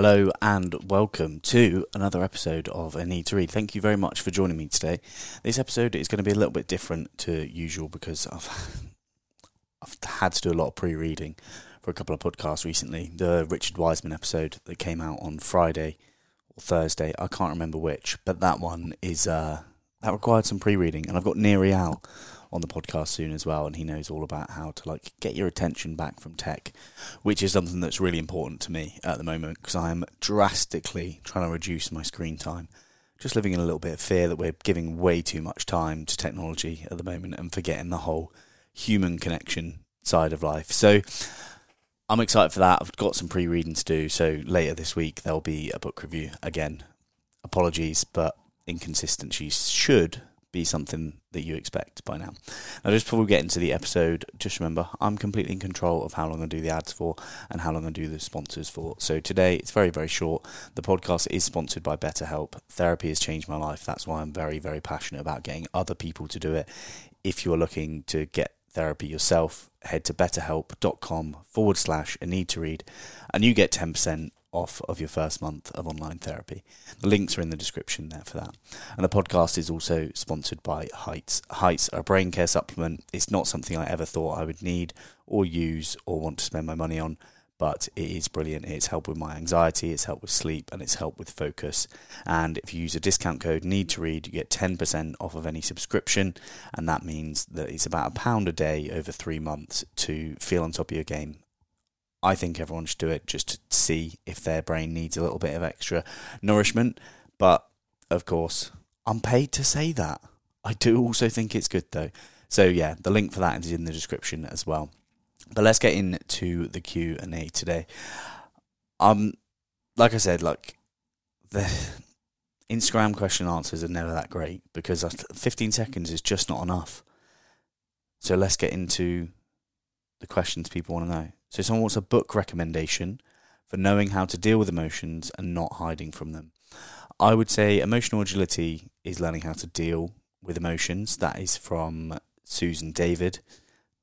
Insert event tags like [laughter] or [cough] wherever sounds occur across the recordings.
Hello and welcome to another episode of A Need to Read. Thank you very much for joining me today. This episode is going to be a little bit different to usual because I've [laughs] I've had to do a lot of pre-reading for a couple of podcasts recently. The Richard Wiseman episode that came out on Friday or Thursday, I can't remember which, but that one is uh, that required some pre-reading, and I've got Nir Eyal on the podcast soon as well, and he knows all about how to like get your attention back from tech, which is something that's really important to me at the moment because I am drastically trying to reduce my screen time. Just living in a little bit of fear that we're giving way too much time to technology at the moment and forgetting the whole human connection side of life. So I'm excited for that. I've got some pre-reading to do, so later this week there'll be a book review again. Apologies, but inconsistencies should be something that you expect by now. Now, just before we get into the episode, just remember I'm completely in control of how long I do the ads for and how long I do the sponsors for. So today it's very, very short. The podcast is sponsored by BetterHelp. Therapy has changed my life. That's why I'm very, very passionate about getting other people to do it. If you're looking to get therapy yourself, head to betterhelp.com forward slash a need to read and you get 10% off of your first month of online therapy. The links are in the description there for that. And the podcast is also sponsored by Heights. Heights are a brain care supplement. It's not something I ever thought I would need or use or want to spend my money on, but it is brilliant. It's helped with my anxiety, it's helped with sleep, and it's helped with focus. And if you use a discount code need to read, you get 10% off of any subscription, and that means that it's about a pound a day over 3 months to feel on top of your game I think everyone should do it just to see if their brain needs a little bit of extra nourishment. But of course, I'm paid to say that. I do also think it's good though. So yeah, the link for that is in the description as well. But let's get into the Q and A today. Um, like I said, like the [laughs] Instagram question answers are never that great because 15 seconds is just not enough. So let's get into the questions people want to know. So someone wants a book recommendation for knowing how to deal with emotions and not hiding from them. I would say emotional agility is learning how to deal with emotions. That is from Susan David.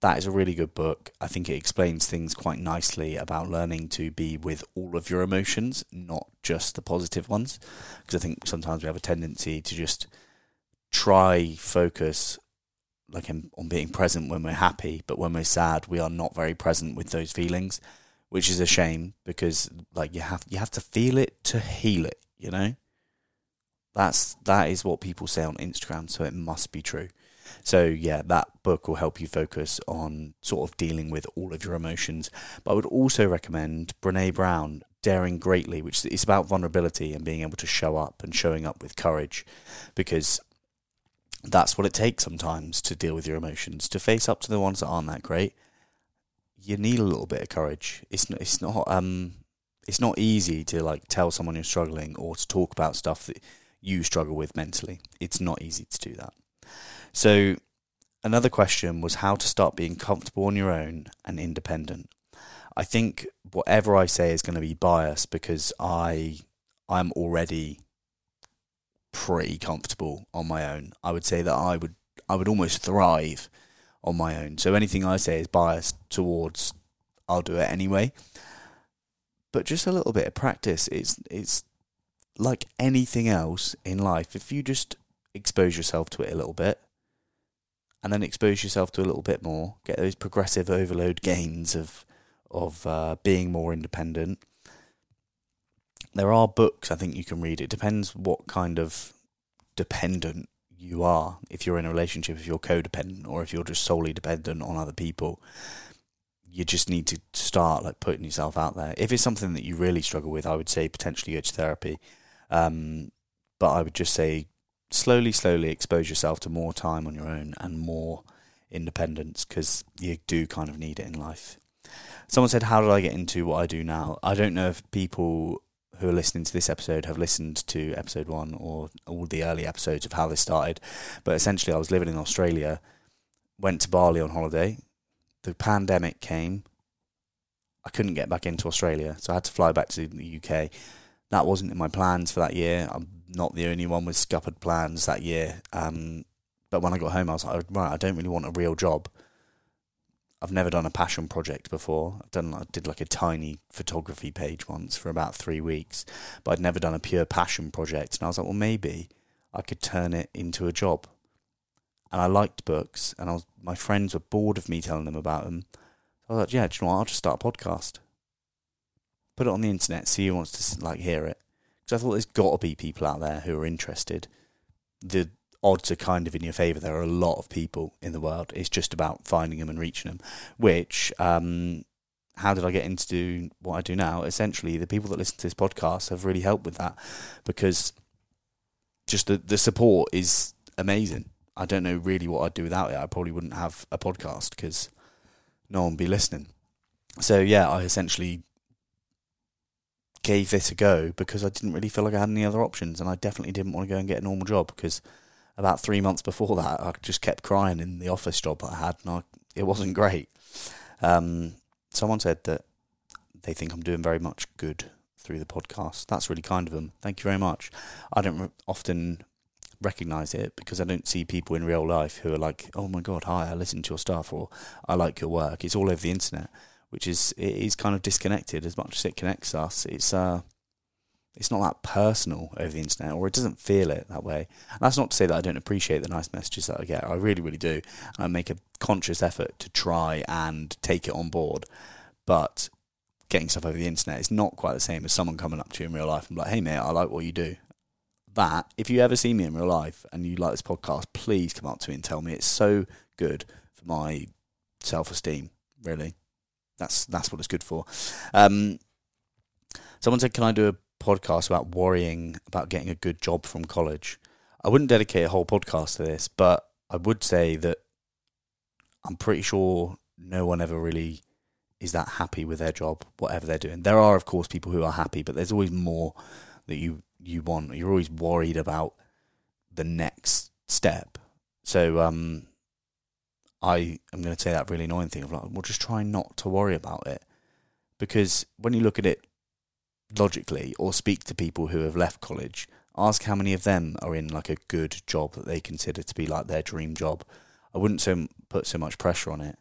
That is a really good book. I think it explains things quite nicely about learning to be with all of your emotions, not just the positive ones. Because I think sometimes we have a tendency to just try focus like um, on being present when we're happy, but when we're sad, we are not very present with those feelings, which is a shame because like you have you have to feel it to heal it, you know. That's that is what people say on Instagram, so it must be true. So yeah, that book will help you focus on sort of dealing with all of your emotions. But I would also recommend Brene Brown, Daring Greatly, which is about vulnerability and being able to show up and showing up with courage, because that's what it takes sometimes to deal with your emotions, to face up to the ones that aren't that great. You need a little bit of courage. It's not, it's not um it's not easy to like tell someone you're struggling or to talk about stuff that you struggle with mentally. It's not easy to do that. So another question was how to start being comfortable on your own and independent. I think whatever I say is going to be biased because I I'm already pretty comfortable on my own. I would say that I would I would almost thrive on my own. So anything I say is biased towards I'll do it anyway. But just a little bit of practice it's it's like anything else in life. If you just expose yourself to it a little bit and then expose yourself to a little bit more, get those progressive overload gains of of uh, being more independent there are books I think you can read. It depends what kind of dependent you are. If you're in a relationship, if you're codependent, or if you're just solely dependent on other people, you just need to start like putting yourself out there. If it's something that you really struggle with, I would say potentially go to therapy. Um, but I would just say slowly, slowly expose yourself to more time on your own and more independence because you do kind of need it in life. Someone said, How did I get into what I do now? I don't know if people who are listening to this episode have listened to episode one or all the early episodes of how this started. But essentially, I was living in Australia, went to Bali on holiday. The pandemic came. I couldn't get back into Australia, so I had to fly back to the UK. That wasn't in my plans for that year. I'm not the only one with scuppered plans that year. Um, but when I got home, I was like, right, I don't really want a real job. I've never done a passion project before. I've done I did like a tiny photography page once for about three weeks, but I'd never done a pure passion project. And I was like, well, maybe I could turn it into a job. And I liked books, and I was my friends were bored of me telling them about them. So I was like, yeah, do you know what? I'll just start a podcast, put it on the internet, see who wants to like hear it. Because I thought there's got to be people out there who are interested. The odds are kind of in your favour. There are a lot of people in the world. It's just about finding them and reaching them. Which, um, how did I get into what I do now? Essentially, the people that listen to this podcast have really helped with that because just the the support is amazing. I don't know really what I'd do without it. I probably wouldn't have a podcast because no one would be listening. So yeah, I essentially gave this a go because I didn't really feel like I had any other options, and I definitely didn't want to go and get a normal job because about three months before that, I just kept crying in the office job I had, and I, it wasn't great. Um, someone said that they think I'm doing very much good through the podcast. That's really kind of them. Thank you very much. I don't re- often recognize it because I don't see people in real life who are like, "Oh my god, hi, I listen to your stuff," or "I like your work." It's all over the internet, which is it is kind of disconnected as much as it connects us. It's uh, it's not that personal over the internet, or it doesn't feel it that way. And that's not to say that I don't appreciate the nice messages that I get. I really, really do. I make a conscious effort to try and take it on board. But getting stuff over the internet is not quite the same as someone coming up to you in real life and like, hey, mate, I like what you do. That, if you ever see me in real life and you like this podcast, please come up to me and tell me. It's so good for my self esteem, really. That's that's what it's good for. Um, someone said, "Can I do a podcast about worrying about getting a good job from college?" I wouldn't dedicate a whole podcast to this, but I would say that I'm pretty sure no one ever really is that happy with their job, whatever they're doing. There are, of course, people who are happy, but there's always more that you you want. You're always worried about the next step. So um, I am going to say that really annoying thing of like, well, just try not to worry about it, because when you look at it logically, or speak to people who have left college, ask how many of them are in like a good job that they consider to be like their dream job. I wouldn't so put so much pressure on it.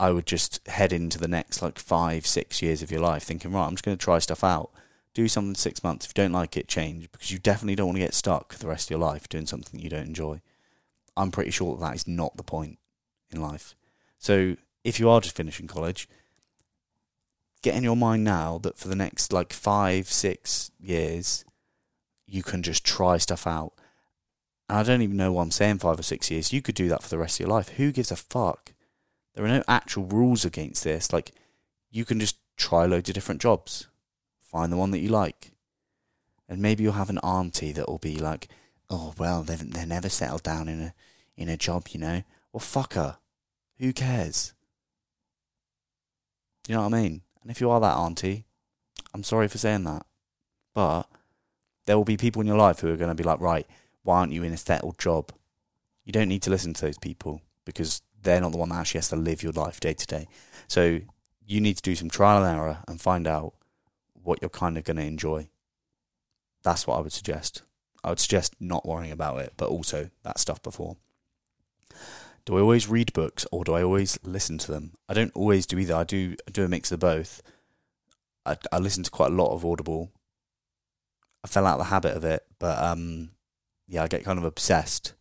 I would just head into the next like five, six years of your life thinking, right, I'm just going to try stuff out. Do something six months. If you don't like it, change because you definitely don't want to get stuck the rest of your life doing something you don't enjoy. I'm pretty sure that, that is not the point in life. So if you are just finishing college, get in your mind now that for the next like five, six years, you can just try stuff out. And I don't even know why I'm saying five or six years. You could do that for the rest of your life. Who gives a fuck? There are no actual rules against this. Like, you can just try loads of different jobs, find the one that you like. And maybe you'll have an auntie that will be like, oh, well, they've, they're never settled down in a, in a job, you know? Well, fuck her. Who cares? Do you know what I mean? And if you are that auntie, I'm sorry for saying that. But there will be people in your life who are going to be like, right, why aren't you in a settled job? You don't need to listen to those people because they're not the one that actually has to live your life day to day. So you need to do some trial and error and find out what you're kind of going to enjoy. That's what I would suggest. I would suggest not worrying about it, but also that stuff before. Do I always read books or do I always listen to them? I don't always do either. I do I do a mix of both. I, I listen to quite a lot of Audible. I fell out of the habit of it, but um, yeah, I get kind of obsessed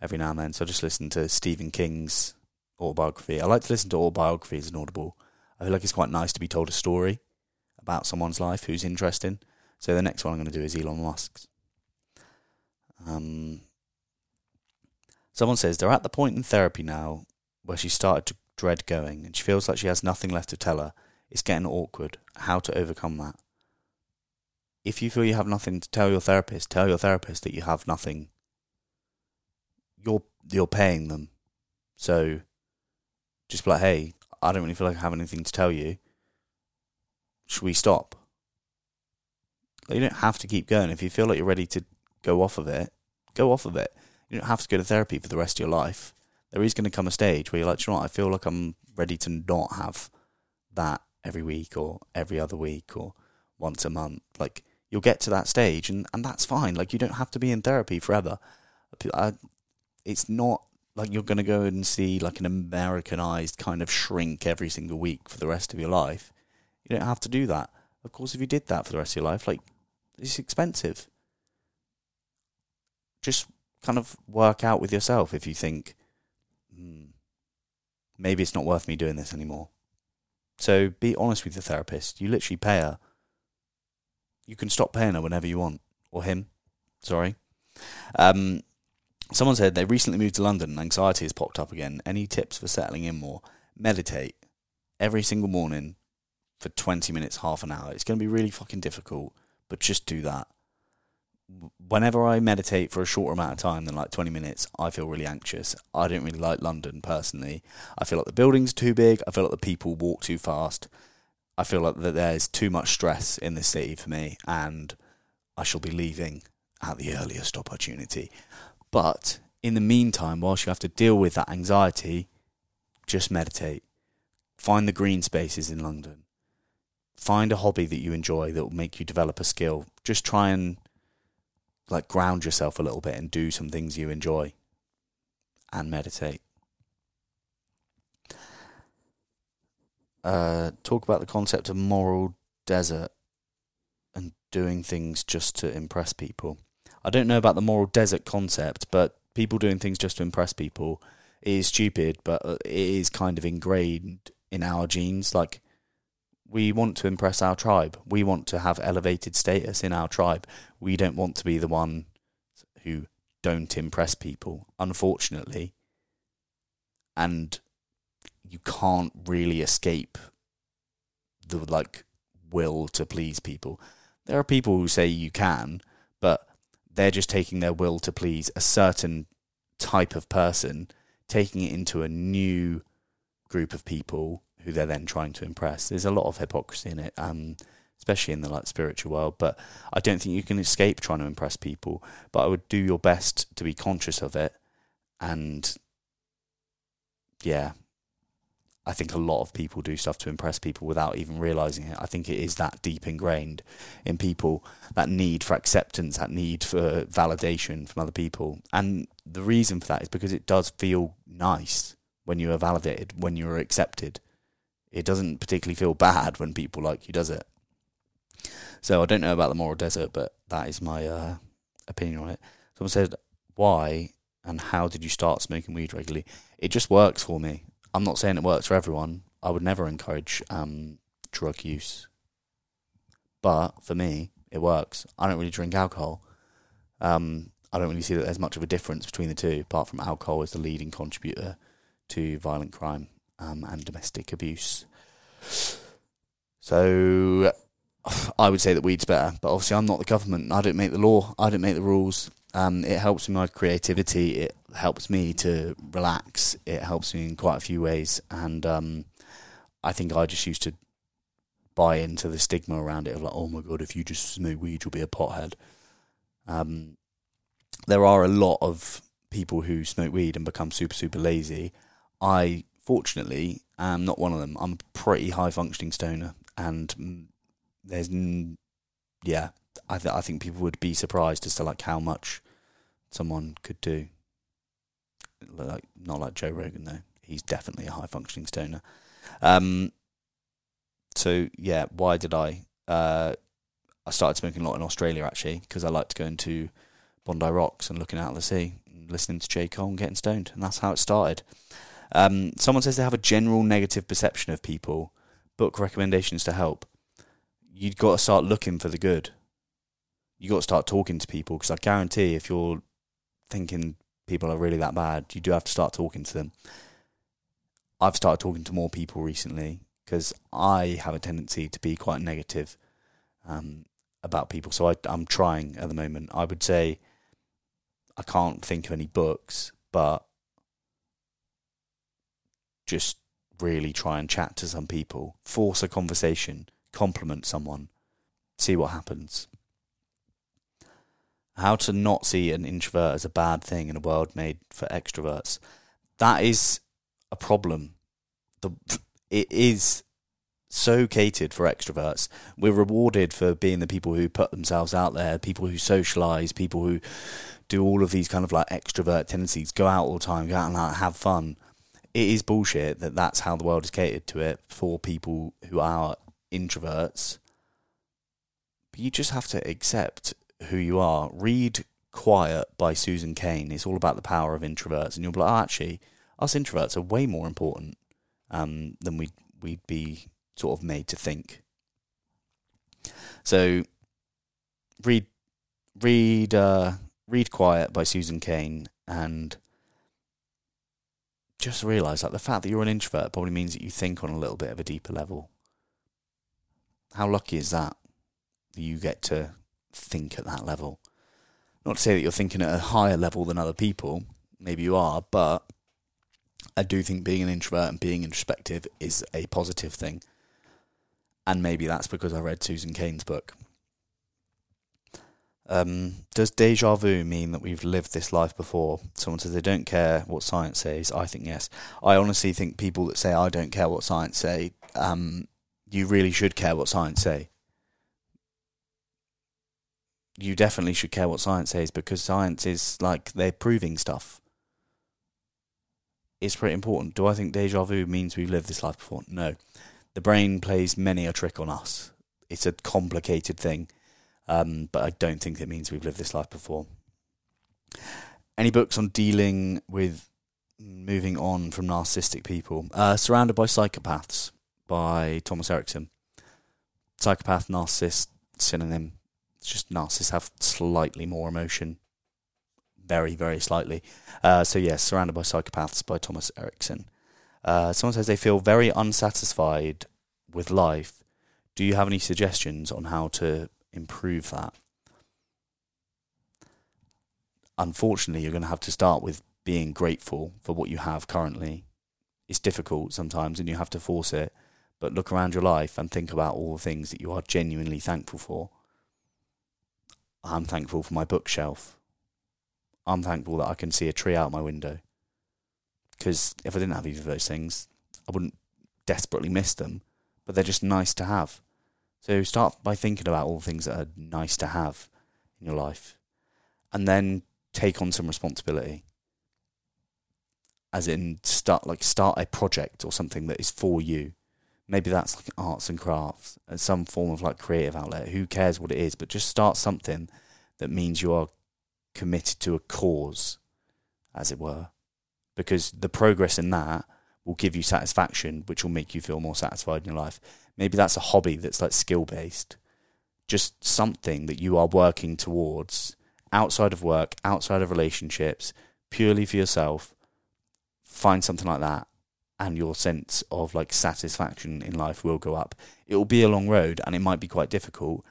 every now and then. So I just listen to Stephen King's autobiography. I like to listen to autobiographies in Audible. I feel like it's quite nice to be told a story about someone's life who's interesting. So the next one I'm going to do is Elon Musk's. Um, someone says they're at the point in therapy now where she started to dread going and she feels like she has nothing left to tell her. It's getting awkward. How to overcome that? If you feel you have nothing to tell your therapist, tell your therapist that you have nothing. You're you're paying them, so just be like, hey, I don't really feel like I have anything to tell you. Should we stop? You don't have to keep going. If you feel like you're ready to go off of it, go off of it. You don't have to go to therapy for the rest of your life. There is going to come a stage where you're like, you know what, I feel like I'm ready to not have that every week or every other week or once a month. Like, you'll get to that stage and, and that's fine. Like, you don't have to be in therapy forever. I, it's not like you're going to go and see like an Americanized kind of shrink every single week for the rest of your life. You don't have to do that. Of course, if you did that for the rest of your life, like it's expensive. Just kind of work out with yourself if you think, hmm, maybe it's not worth me doing this anymore. So be honest with your therapist. You literally pay her. You can stop paying her whenever you want, or him. Sorry. Um, someone said they recently moved to London and anxiety has popped up again. Any tips for settling in more? Meditate every single morning for 20 minutes, half an hour. It's going to be really fucking difficult, but just do that. Whenever I meditate for a shorter amount of time than like 20 minutes, I feel really anxious. I don't really like London personally. I feel like the building's are too big. I feel like the people walk too fast. I feel like that there's too much stress in this city for me, and I shall be leaving at the earliest opportunity. But in the meantime, whilst you have to deal with that anxiety, just meditate. Find the green spaces in London. Find a hobby that you enjoy that will make you develop a skill. Just try and like ground yourself a little bit and do some things you enjoy and meditate. Uh, talk about the concept of moral desert and doing things just to impress people. I don't know about the moral desert concept, but people doing things just to impress people is stupid, but it is kind of ingrained in our genes. Like, we want to impress our tribe. We want to have elevated status in our tribe. We don't want to be the one who don't impress people, unfortunately. And you can't really escape the like will to please people. There are people who say you can, but they're just taking their will to please a certain type of person, taking it into a new group of people who they're then trying to impress. There's a lot of hypocrisy in it, um, especially in the like spiritual world. But I don't think you can escape trying to impress people. But I would do your best to be conscious of it, and yeah, I think a lot of people do stuff to impress people without even realizing it. I think it is that deep ingrained in people that need for acceptance, that need for validation from other people. And the reason for that is because it does feel nice when you are validated, when you are accepted. It doesn't particularly feel bad when people like you, does it? So I don't know about the moral desert, but that is my uh, opinion on it. Someone said, "Why and how did you start smoking weed regularly?" It just works for me. I'm not saying it works for everyone. I would never encourage um, drug use, but for me, it works. I don't really drink alcohol. Um, I don't really see that there's much of a difference between the two, apart from alcohol is the leading contributor to violent crime um, and domestic abuse. So I would say that weed's better, but obviously I'm not the government. I don't make the law. I don't make the rules. Um, it helps with my creativity. It helps me to relax. It helps me in quite a few ways, and um, I think I just used to buy into the stigma around it of like, oh my god, if you just smoke weed, you'll be a pothead. Um, there are a lot of people who smoke weed and become super super lazy. I fortunately I'm not one of them. I'm a pretty high functioning stoner, and there's yeah, I th- I think people would be surprised as to like how much someone could do. Like not like Joe Rogan though. He's definitely a high functioning stoner. Um, so yeah, why did I? Uh, I started smoking a lot in Australia actually because I like to go into Bondi Rocks and looking out at the sea, listening to J Cole and getting stoned, and that's how it started. Um, someone says they have a general negative perception of people. Book recommendations to help. You've got to start looking for the good. You've got to start talking to people because I guarantee if you're thinking people are really that bad, you do have to start talking to them. I've started talking to more people recently because I have a tendency to be quite negative um, about people. So I, I'm trying at the moment. I would say I can't think of any books, but just really try and chat to some people, force a conversation, compliment someone, see what happens. How to not see an introvert as a bad thing in a world made for extroverts. That is a problem. The it is so catered for extroverts. We're rewarded for being the people who put themselves out there, people who socialize, people who do all of these kind of like extrovert tendencies, go out all the time, go out and have fun. It is bullshit that that's how the world is catered to it for people who are introverts. But you just have to accept who you are. Read Quiet by Susan Cain. It's all about the power of introverts, and you'll be like, oh, actually, us introverts are way more important um, than we we'd be sort of made to think. So, read read uh, read Quiet by Susan Cain, and just realize that the fact that you're an introvert probably means that you think on a little bit of a deeper level. How lucky is that? That you get to think at that level. Not to say that you're thinking at a higher level than other people. Maybe you are, but I do think being an introvert and being introspective is a positive thing. And maybe that's because I read Susan Cain's book. Um, does deja vu mean that we've lived this life before? Someone says they don't care what science says. I think yes. I honestly think people that say I don't care what science say, um, you really should care what science say. You definitely should care what science says because science is like they're proving stuff. It's pretty important. Do I think deja vu means we've lived this life before? No. The brain plays many a trick on us. It's a complicated thing um, but I don't think it means we've lived this life before. Any books on dealing with moving on from narcissistic people? Uh, Surrounded by Psychopaths by Thomas Erikson. Psychopath, narcissist, synonym. It's just narcissists have slightly more emotion. Very, very slightly. Uh, so, yes, Surrounded by Psychopaths by Thomas Erikson. Uh, someone says they feel very unsatisfied with life. Do you have any suggestions on how to improve that. Unfortunately, you're going to have to start with being grateful for what you have currently. It's difficult sometimes and you have to force it, but look around your life and think about all the things that you are genuinely thankful for. I'm thankful for my bookshelf. I'm thankful that I can see a tree out my window. Because if I didn't have either of those things, I wouldn't desperately miss them, but they're just nice to have. So start by thinking about all the things that are nice to have in your life, and then take on some responsibility. As in, start like start a project or something that is for you. Maybe that's like arts and crafts, and some form of like creative outlet. Who cares what it is? But just start something that means you are committed to a cause, as it were, because the progress in that will give you satisfaction, which will make you feel more satisfied in your life. Maybe that's a hobby that's like skill based. Just something that you are working towards outside of work, outside of relationships, purely for yourself. Find something like that and your sense of like satisfaction in life will go up. It will be a long road and it might be quite difficult,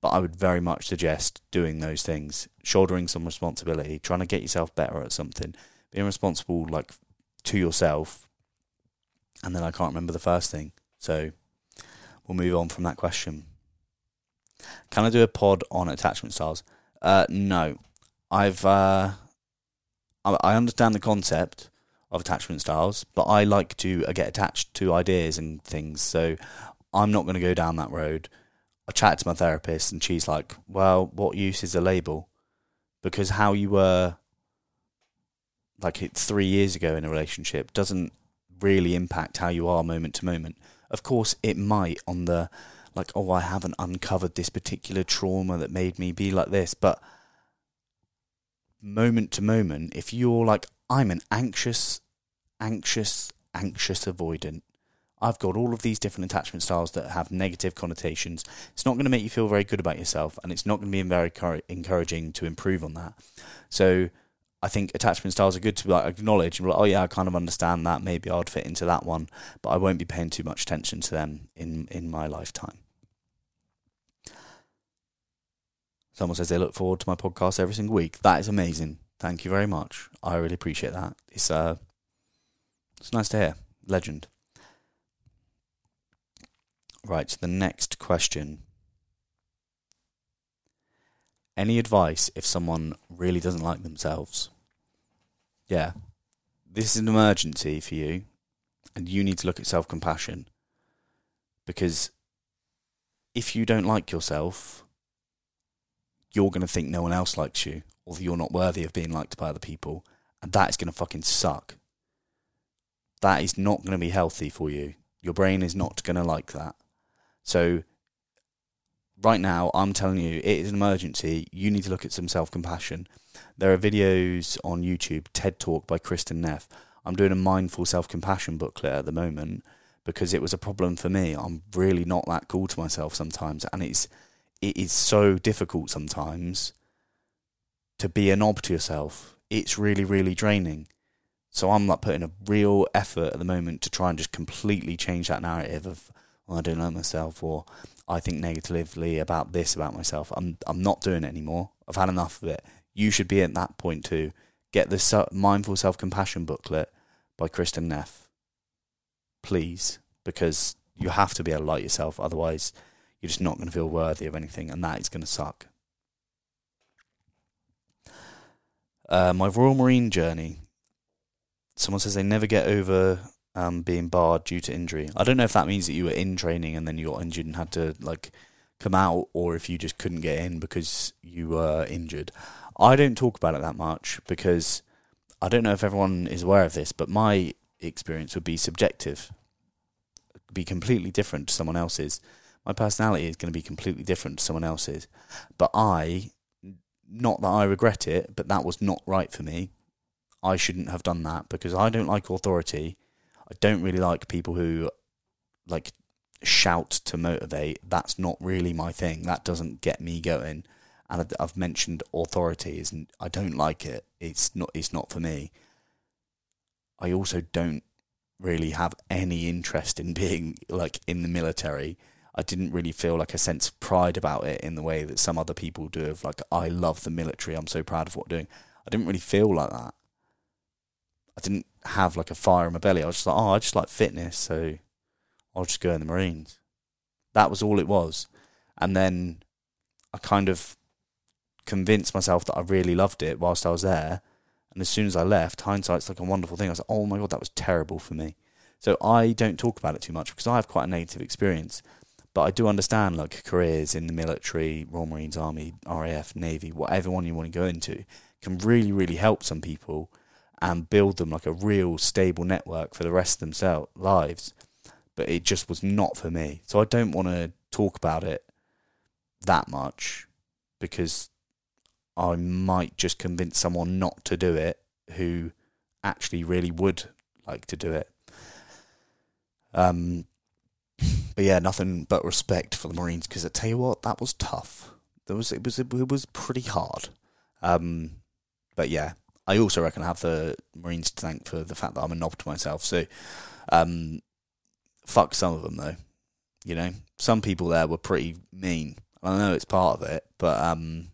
but I would very much suggest doing those things, shouldering some responsibility, trying to get yourself better at something, being responsible like to yourself. And then I can't remember the first thing. So we'll move on from that question. Can I do a pod on attachment styles? Uh, no. I've uh, I understand the concept of attachment styles, but I like to uh, get attached to ideas and things. So I'm not going to go down that road. I chatted to my therapist, and she's like, "Well, what use is a label? Because how you were like three years ago in a relationship doesn't really impact how you are moment to moment. Of course, it might on the like, oh, I haven't uncovered this particular trauma that made me be like this, but moment to moment, if you're like, I'm an anxious, anxious, anxious avoidant. I've got all of these different attachment styles that have negative connotations. It's not going to make you feel very good about yourself, and it's not going to be very encouraging to improve on that. So, I think attachment styles are good to like acknowledge and be like, oh yeah, I kind of understand that. Maybe I'd fit into that one, but I won't be paying too much attention to them in in my lifetime. Someone says they look forward to my podcast every single week. That is amazing. Thank you very much. I really appreciate that. It's uh, it's nice to hear. Legend. Right. The next question any advice if someone really doesn't like themselves? Yeah, this is an emergency for you, and you need to look at self compassion. Because if you don't like yourself, you're going to think no one else likes you or that you're not worthy of being liked by other people. And that is going to fucking suck. That is not going to be healthy for you. Your brain is not going to like that. So, right now, I'm telling you, it is an emergency. You need to look at some self compassion. There are videos on YouTube, TED Talk by Kristin Neff. I'm doing a mindful self compassion booklet at the moment because it was a problem for me. I'm really not that cool to myself sometimes, and it's it is so difficult sometimes to be a knob to yourself. It's really, really draining. So I'm like putting a real effort at the moment to try and just completely change that narrative of oh, I don't like myself or I think negatively about this about myself. I'm I'm not doing it anymore. I've had enough of it. You should be at that point too. Get the mindful self compassion booklet by Kristin Neff, please, because you have to be able to like yourself. Otherwise, you're just not going to feel worthy of anything, and that is going to suck. Uh, my Royal Marine journey. Someone says they never get over um, being barred due to injury. I don't know if that means that you were in training and then you got injured and had to like come out, or if you just couldn't get in because you were injured. I don't talk about it that much because I don't know if everyone is aware of this, but my experience would be subjective, be completely different to someone else's my personality is going to be completely different to someone else's. But I, not that I regret it, but that was not right for me. I shouldn't have done that because I don't like authority. I don't really like people who like shout to motivate. That's not really my thing. That doesn't get me going. And I've mentioned authority is I don't like it. It's not. It's not for me. I also don't really have any interest in [laughs] being like in the military. I didn't really feel like a sense of pride about it in the way that some other people do of like I love the military, I'm so proud of what I'm doing. I didn't really feel like that. I didn't have like a fire in my belly. I was just like, oh, I just like fitness, so I'll just go in the Marines. That was all it was. And then I kind of convinced myself that I really loved it whilst I was there. And as soon as I left, hindsight's like a wonderful thing. I was like, oh my god, that was terrible for me. So I don't talk about it too much because I have quite a negative experience. But I do understand like careers in the military, Royal Marines, Army, RAF, Navy, whatever one you want to go into, can really, really help some people and build them like a real stable network for the rest of themselves lives. But it just was not for me. So I don't want to talk about it that much because I might just convince someone not to do it who actually really would like to do it. Um, but yeah, nothing but respect for the Marines because I tell you what, that was tough. There was it was it was pretty hard. Um, but yeah, I also reckon I have the Marines to thank for the fact that I'm a knob to myself. So, um, fuck some of them though. You know, some people there were pretty mean. I know it's part of it, but um,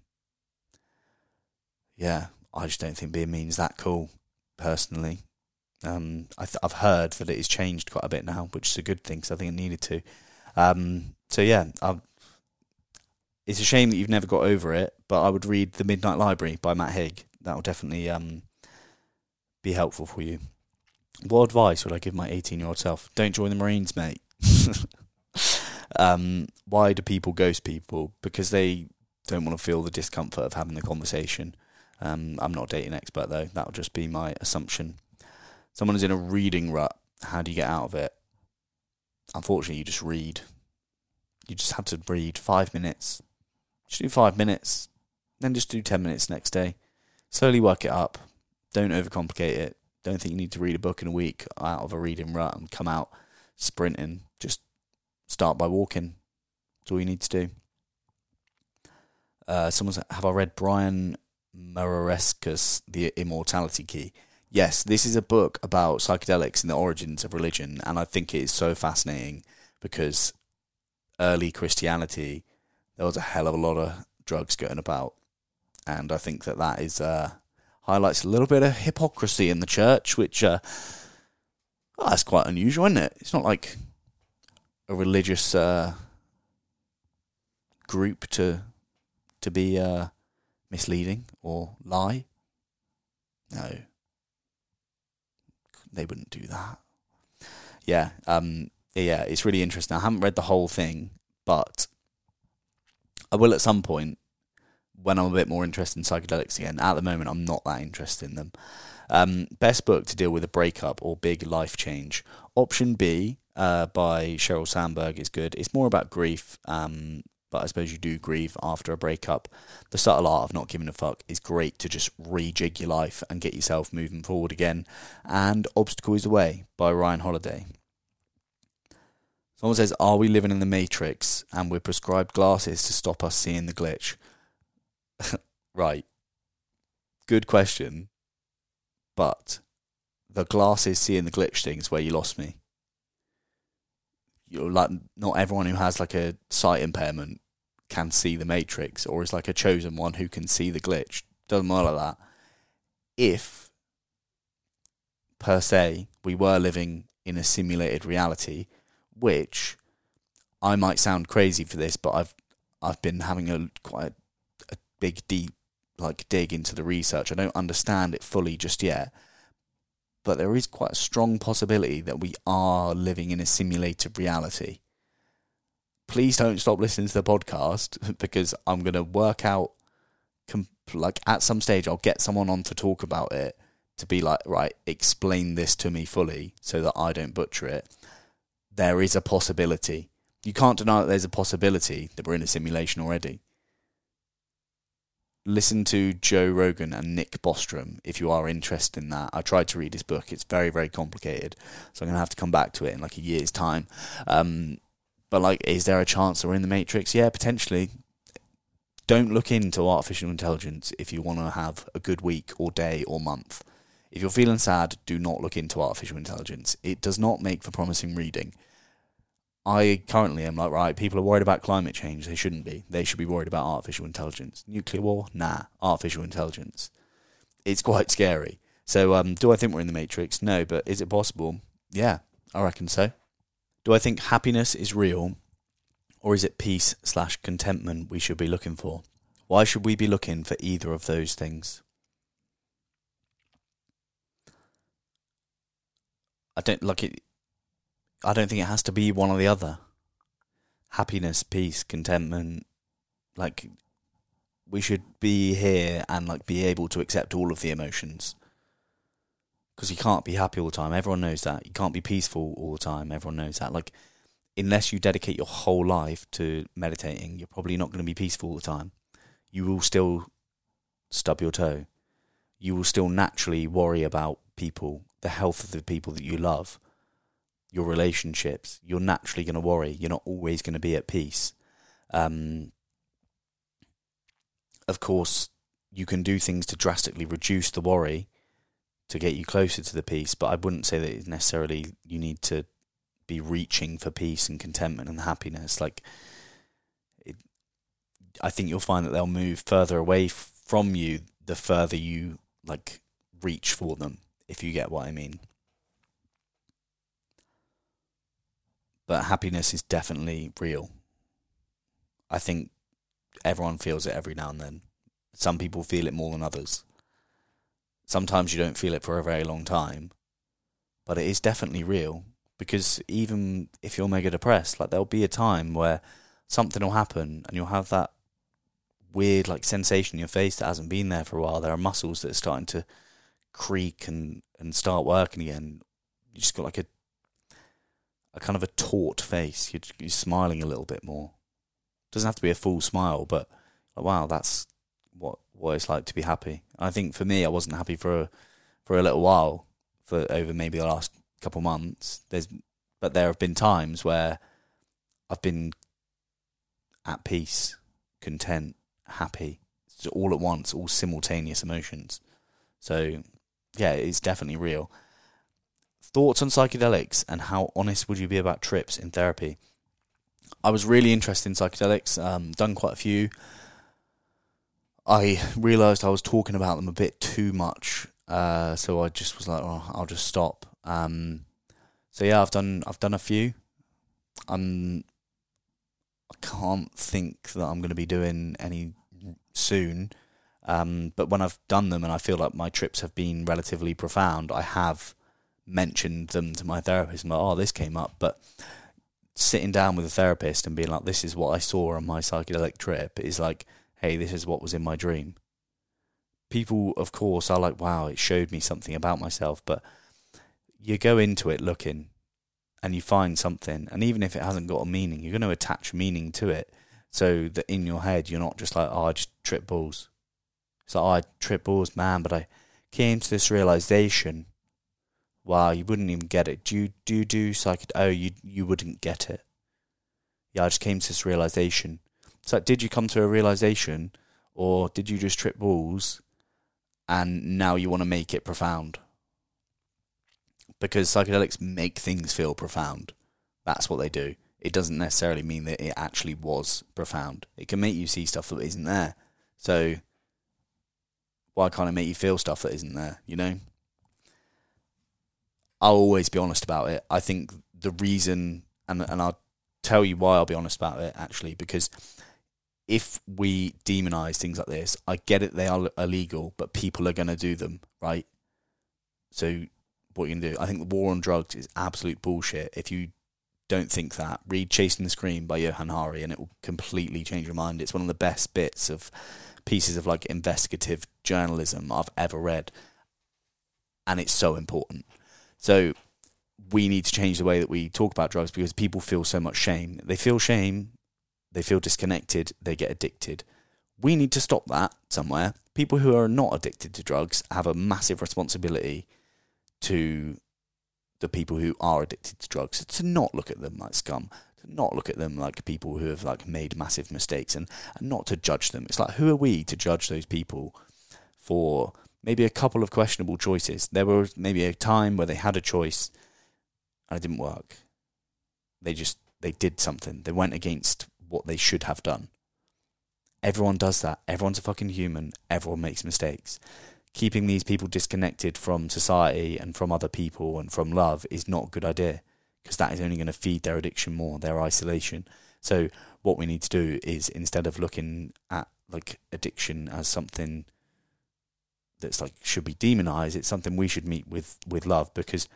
yeah, I just don't think being mean is that cool, personally. Um, I have heard that it has changed quite a bit now, which is a good thing because I think it needed to. Um, so yeah, I've, it's a shame that you've never got over it, but I would read The Midnight Library by Matt Haig. That will definitely um, be helpful for you. What advice would I give my 18 year old self? Don't join the Marines, mate. [laughs] um, why do people ghost people? Because they don't want to feel the discomfort of having the conversation. Um, I'm not a dating expert though. That would just be my assumption someone is in a reading rut, how do you get out of it? Unfortunately, you just read. You just have to read five minutes. Just do five minutes, then just do ten minutes next day. Slowly work it up. Don't overcomplicate it. Don't think you need to read a book in a week out of a reading rut and come out sprinting. Just start by walking. That's all you need to do. Uh, someone's have I read Brian Muraresku's The Immortality Key? yes, this is a book about psychedelics and the origins of religion, and I think it is so fascinating because early Christianity, there was a hell of a lot of drugs going about, and I think that that is uh, highlights a little bit of hypocrisy in the church, which uh, oh, that's quite unusual, isn't it? It's not like a religious uh, group to to be uh, misleading or lie. No, they wouldn't do that. Yeah, um, yeah, it's really interesting. I haven't read the whole thing, but I will at some point when I'm a bit more interested in psychedelics again. At the moment, I'm not that interested in them. Um, best book to deal with a breakup or big life change. Option B uh, by Sheryl Sandberg is good. It's more about grief, um, but I suppose you do grieve after a breakup. The subtle art of not giving a fuck is great to just rejig your life and get yourself moving forward again. And Obstacle is the Way by Ryan Holiday. Someone says, Are we living in the Matrix and we're prescribed glasses to stop us seeing the glitch? [laughs] right. Good question. But the glasses seeing the glitch thing is where you lost me. You're like not everyone who has like a sight impairment can see the matrix or is like a chosen one who can see the glitch. Doesn't matter that. If per se we were living in a simulated reality, which I might sound crazy for this, but I've I've been having a quite a big deep like dig into the research. I don't understand it fully just yet, but there is quite a strong possibility that we are living in a simulated reality. Please don't stop listening to the podcast [laughs] because I'm going to work out, like, at some stage, I'll get someone on to talk about it to be like, right, explain this to me fully so that I don't butcher it. There is a possibility. You can't deny that there's a possibility that we're in a simulation already listen to Joe Rogan and Nick Bostrom if you are interested in that. I tried to read his book; it's very, very complicated, so I'm gonna have to come back to it in like a year's time. Um, but like, is there a chance that we're in the Matrix? Yeah, potentially. Don't look into artificial intelligence if you want to have a good week or day or month. If you're feeling sad, do not look into artificial intelligence. It does not make for promising reading. I currently am like, right, people are worried about climate change. They shouldn't be. They should be worried about artificial intelligence. Nuclear war? Nah. Artificial intelligence. It's quite [laughs] scary. So, um, do I think we're in the Matrix? No, but is it possible? Yeah, I reckon so. Do I think happiness is real, or is it peace slash contentment we should be looking for? Why should we be looking for either of those things? I don't like it. I don't think it has to be one or the other. Happiness, peace, contentment, like we should be here and like be able to accept all of the emotions. Because you can't be happy all the time. Everyone knows that. You can't be peaceful all the time. Everyone knows that. Like, unless you dedicate your whole life to meditating, you're probably not going to be peaceful all the time. You will still stub your toe. You will still naturally worry about people, the health of the people that you love your relationships, you're naturally going to worry. You're not always going to be at peace. Um, of course, you can do things to drastically reduce the worry to get you closer to the peace, but I wouldn't say that necessarily you need to be reaching for peace and contentment and happiness. Like, it, I think you'll find that they'll move further away from you the further you like reach for them, if you get what I mean. But happiness is definitely real. I think everyone feels it every now and then. Some people feel it more than others. Sometimes you don't feel it for a very long time, but it is definitely real because even if you're mega depressed, like there'll be a time where something will happen and you'll have that weird like sensation in your face that hasn't been there for a while. There are muscles that are starting to creak and, and start working again. You just got like a a kind of a taut face. You're, you're smiling a little bit more. Doesn't have to be a full smile, but like, wow, that's what what it's like to be happy. I think for me, I wasn't happy for a, for a little while, for over maybe the last couple months. There's, but there have been times where I've been at peace, content, happy, all at once, all simultaneous emotions. So, yeah, it's definitely real. Thoughts on psychedelics and how honest would you be about trips in therapy? I was really interested in psychedelics, um, done quite a few. I realised I was talking about them a bit too much, uh, so I just was like, oh, I'll just stop. Um, so yeah, I've done I've done a few. I'm I can't think that I'm going to be doing any soon. Um, but when I've done them and I feel like my trips have been relatively profound, I have mentioned them to my therapist. I'm like, oh, this came up. But sitting down with a therapist and being like, this is what I saw on my psychedelic trip is like hey, this is what was in my dream. People, of course, are like, wow, it showed me something about myself, but you go into it looking and you find something, and even if it hasn't got a meaning, you're going to attach meaning to it so that in your head you're not just like, oh, I just trip balls. Like, oh, I trip balls, man, but I came to this realization. Wow, you wouldn't even get it. Do you do you do psychic? Oh, you you wouldn't get it. Yeah, I just came to this realization. It's like, did you come to a realization, or did you just trip balls, and now you want to make it profound? because psychedelics make things feel profound. That's what they do. It doesn't necessarily mean that it actually was profound. It can make you see stuff that isn't there. So why can't it make you feel stuff that isn't there, you know? I'll always be honest about it. I think the reason and and I'll tell you why I'll be honest about it actually because if we demonize things like this, I get it they are illegal, but people are going to do them, right? So what you can do. I think the war on drugs is absolute bullshit. If you don't think that, read Chasing the Scream by Johann Hari and it will completely change your mind. It's one of the best bits of pieces of like investigative journalism I've ever read. And it's so important. So we need to change the way that we talk about drugs because people feel so much shame. They feel shame, they feel disconnected, they get addicted. We need to stop that somewhere. People who are not addicted to drugs have a massive responsibility to the people who are addicted to drugs to not look at them like scum to not look at them like people who have like made massive mistakes and, and not to judge them it's like who are we to judge those people for maybe a couple of questionable choices. There was maybe a time where they had a choice and it didn't work. They just they did something. They went against what they should have done. Everyone does that. Everyone's a fucking human. Everyone makes mistakes. Keeping these people disconnected from society and from other people and from love is not a good idea because that is only going to feed their addiction more, their isolation. So what we need to do is instead of looking at like addiction as something that's like should be demonized, it's something we should meet with with love because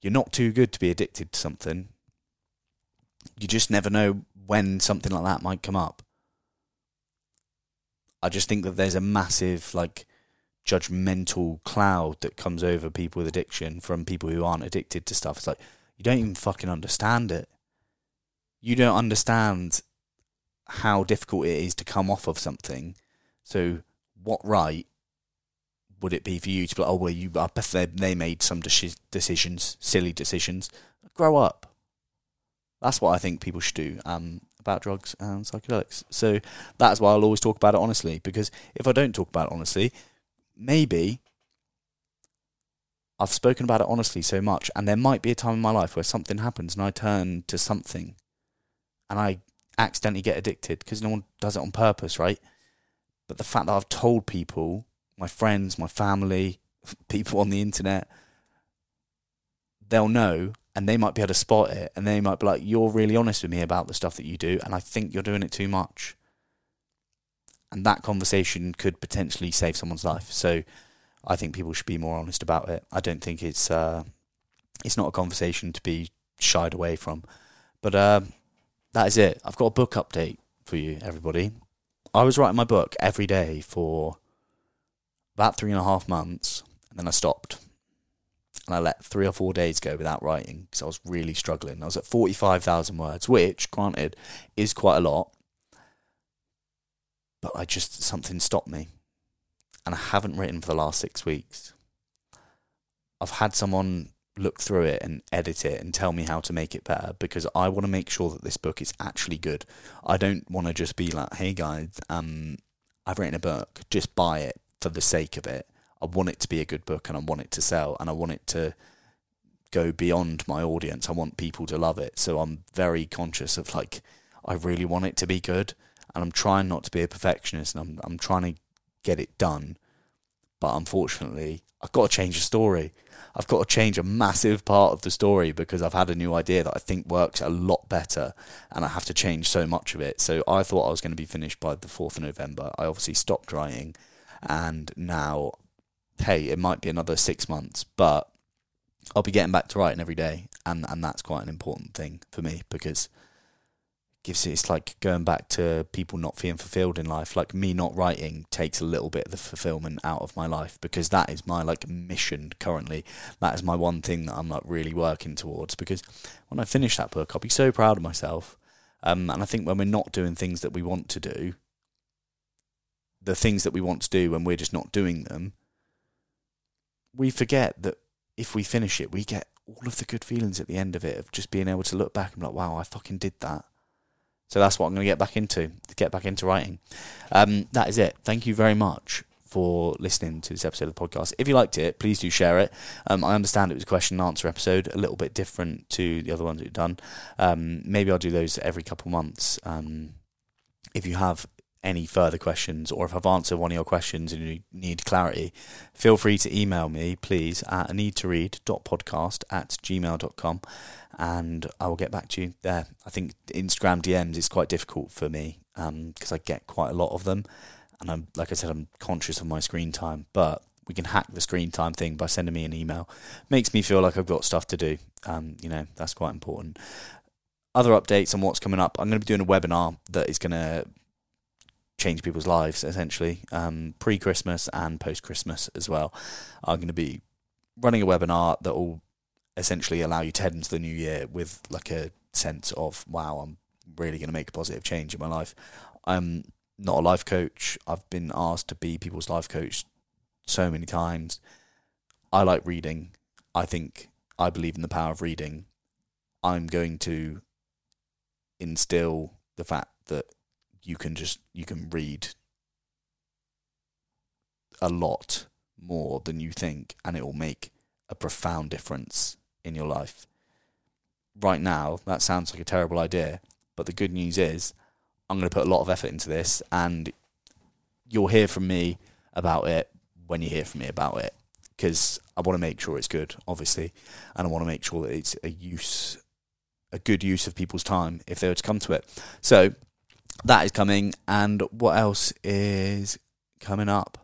you're not too good to be addicted to something. You just never know when something like that might come up. I just think that there's a massive like judgmental cloud that comes over people with addiction from people who aren't addicted to stuff. It's like you don't even fucking understand it. You don't understand how difficult it is to come off of something. So, what right would it be for you to be like, oh, well, you, I bet they, made some decisions, silly decisions. Grow up. That's what I think people should do um, about drugs and psychedelics. So, that's why I'll always talk about it honestly, because if I don't talk about it honestly, maybe I've spoken about it honestly so much, and there might be a time in my life where something happens and I turn to something and I accidentally get addicted because no one does it on purpose, right? But the fact that I've told people, my friends, my family, people on the internet, they'll know and they might be able to spot it and they might be like, You're really honest with me about the stuff that you do, and I think you're doing it too much and that conversation could potentially save someone's life. So I think people should be more honest about it. I don't think it's uh, it's not a conversation to be shied away from. But uh, that is it. I've got a book update for you, everybody. I was writing my book every day for about three and a half months, and then I stopped. And I let three or four days go without writing because I was really struggling. I was at 45,000 words, which, granted, is quite a lot but I just something stopped me, and I haven't written for the last six weeks. I've had someone look through it and edit it and tell me how to make it better because I want to make sure that this book is actually good. I don't want to just be like, "Hey guys, um, I've written a book. Just buy it for the sake of it." I want it to be a good book and I want it to sell and I want it to go beyond my audience. I want people to love it. So I'm very conscious of like I really want it to be good and I'm trying not to be a perfectionist and I'm I'm trying to get it done. But unfortunately, I've got to change the story. I've got to change a massive part of the story because I've had a new idea that I think works a lot better and I have to change so much of it. So I thought I was going to be finished by the 4th of November. I obviously stopped writing and now, hey, it might be another six months, but I'll be getting back to writing every day. And, and that's quite an important thing for me because gives it's like going back to people not feeling fulfilled in life. Like me not writing takes a little bit of the fulfillment out of my life because that is my like mission currently. That is my one thing that I'm like really working towards because when I finish that book, I'll be so proud of myself. Um, and I think when we're not doing things that we want to do, the things that we want to do when we're just not doing them, we forget that if we finish it, we get all of the good feelings at the end of it of just being able to look back and be like, wow, I fucking did that. So that's what I'm going to get back into, get back into writing. Um, that is it. Thank you very much for listening to this episode of the podcast. If you liked it, please do share it. Um, I understand it was a question and answer episode, a little bit different to the other ones we've done. Um, maybe I'll do those every couple months. Um, if you have any further questions or if I've answered one of your questions and you need clarity, feel free to email me, please, at a need to read podcast at gmail.com and I will get back to you there. I think Instagram DMs is quite difficult for me because um, I get quite a lot of them. And I'm, like I said, I'm conscious of my screen time, but we can hack the screen time thing by sending me an email. Makes me feel like I've got stuff to do. Um, you know, that's quite important. Other updates on what's coming up. I'm going to be doing a webinar that is going to change people's lives essentially um, pre Christmas and post Christmas as well. I'm going to be running a webinar that will essentially allow you to head into the new year with like a sense of wow, I'm really going to make a positive change in my life. I'm not a life coach. I've been asked to be people's life coach so many times. I like reading. I think I believe in the power of reading. I'm going to instill the fact that you can just you can read a lot more than you think and it will make a profound difference in your life. Right now, that sounds like a terrible idea, but the good news is I'm going to put a lot of effort into this and you'll hear from me about it when you hear from me about it because I want to make sure it's good, obviously, and I want to make sure that it's a use, a good use of people's time if they were to come to it. So that is coming. And what else is coming up?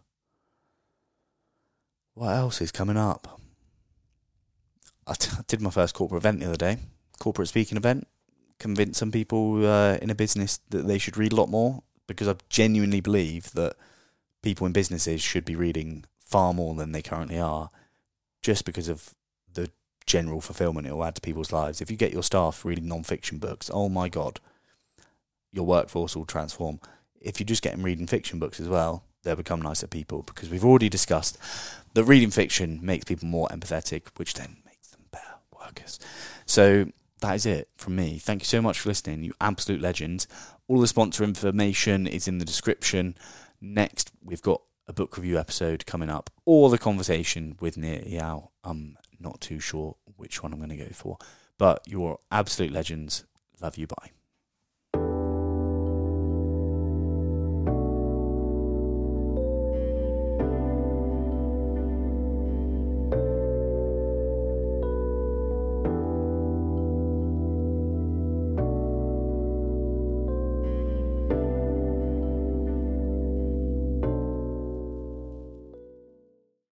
What else is coming up? I, t- I did my first corporate event the other day, corporate speaking event. Convinced some people uh, in a business that they should read a lot more because I genuinely believe that people in businesses should be reading far more than they currently are, just because of the general fulfillment it will add to people's lives. If you get your staff reading non-fiction books, oh my god, your workforce will transform. If you just get them reading fiction books as well, they'll become nicer people because we've already discussed that reading fiction makes people more empathetic, which then makes them better workers. So that is it from me. Thank you so much for listening, you absolute legends. All the sponsor information is in the description. Next, we've got a book review episode coming up, or the conversation with Nir Eyal. I'm not too sure which one I'm going to go for, but you're absolute legends. Love you. Bye.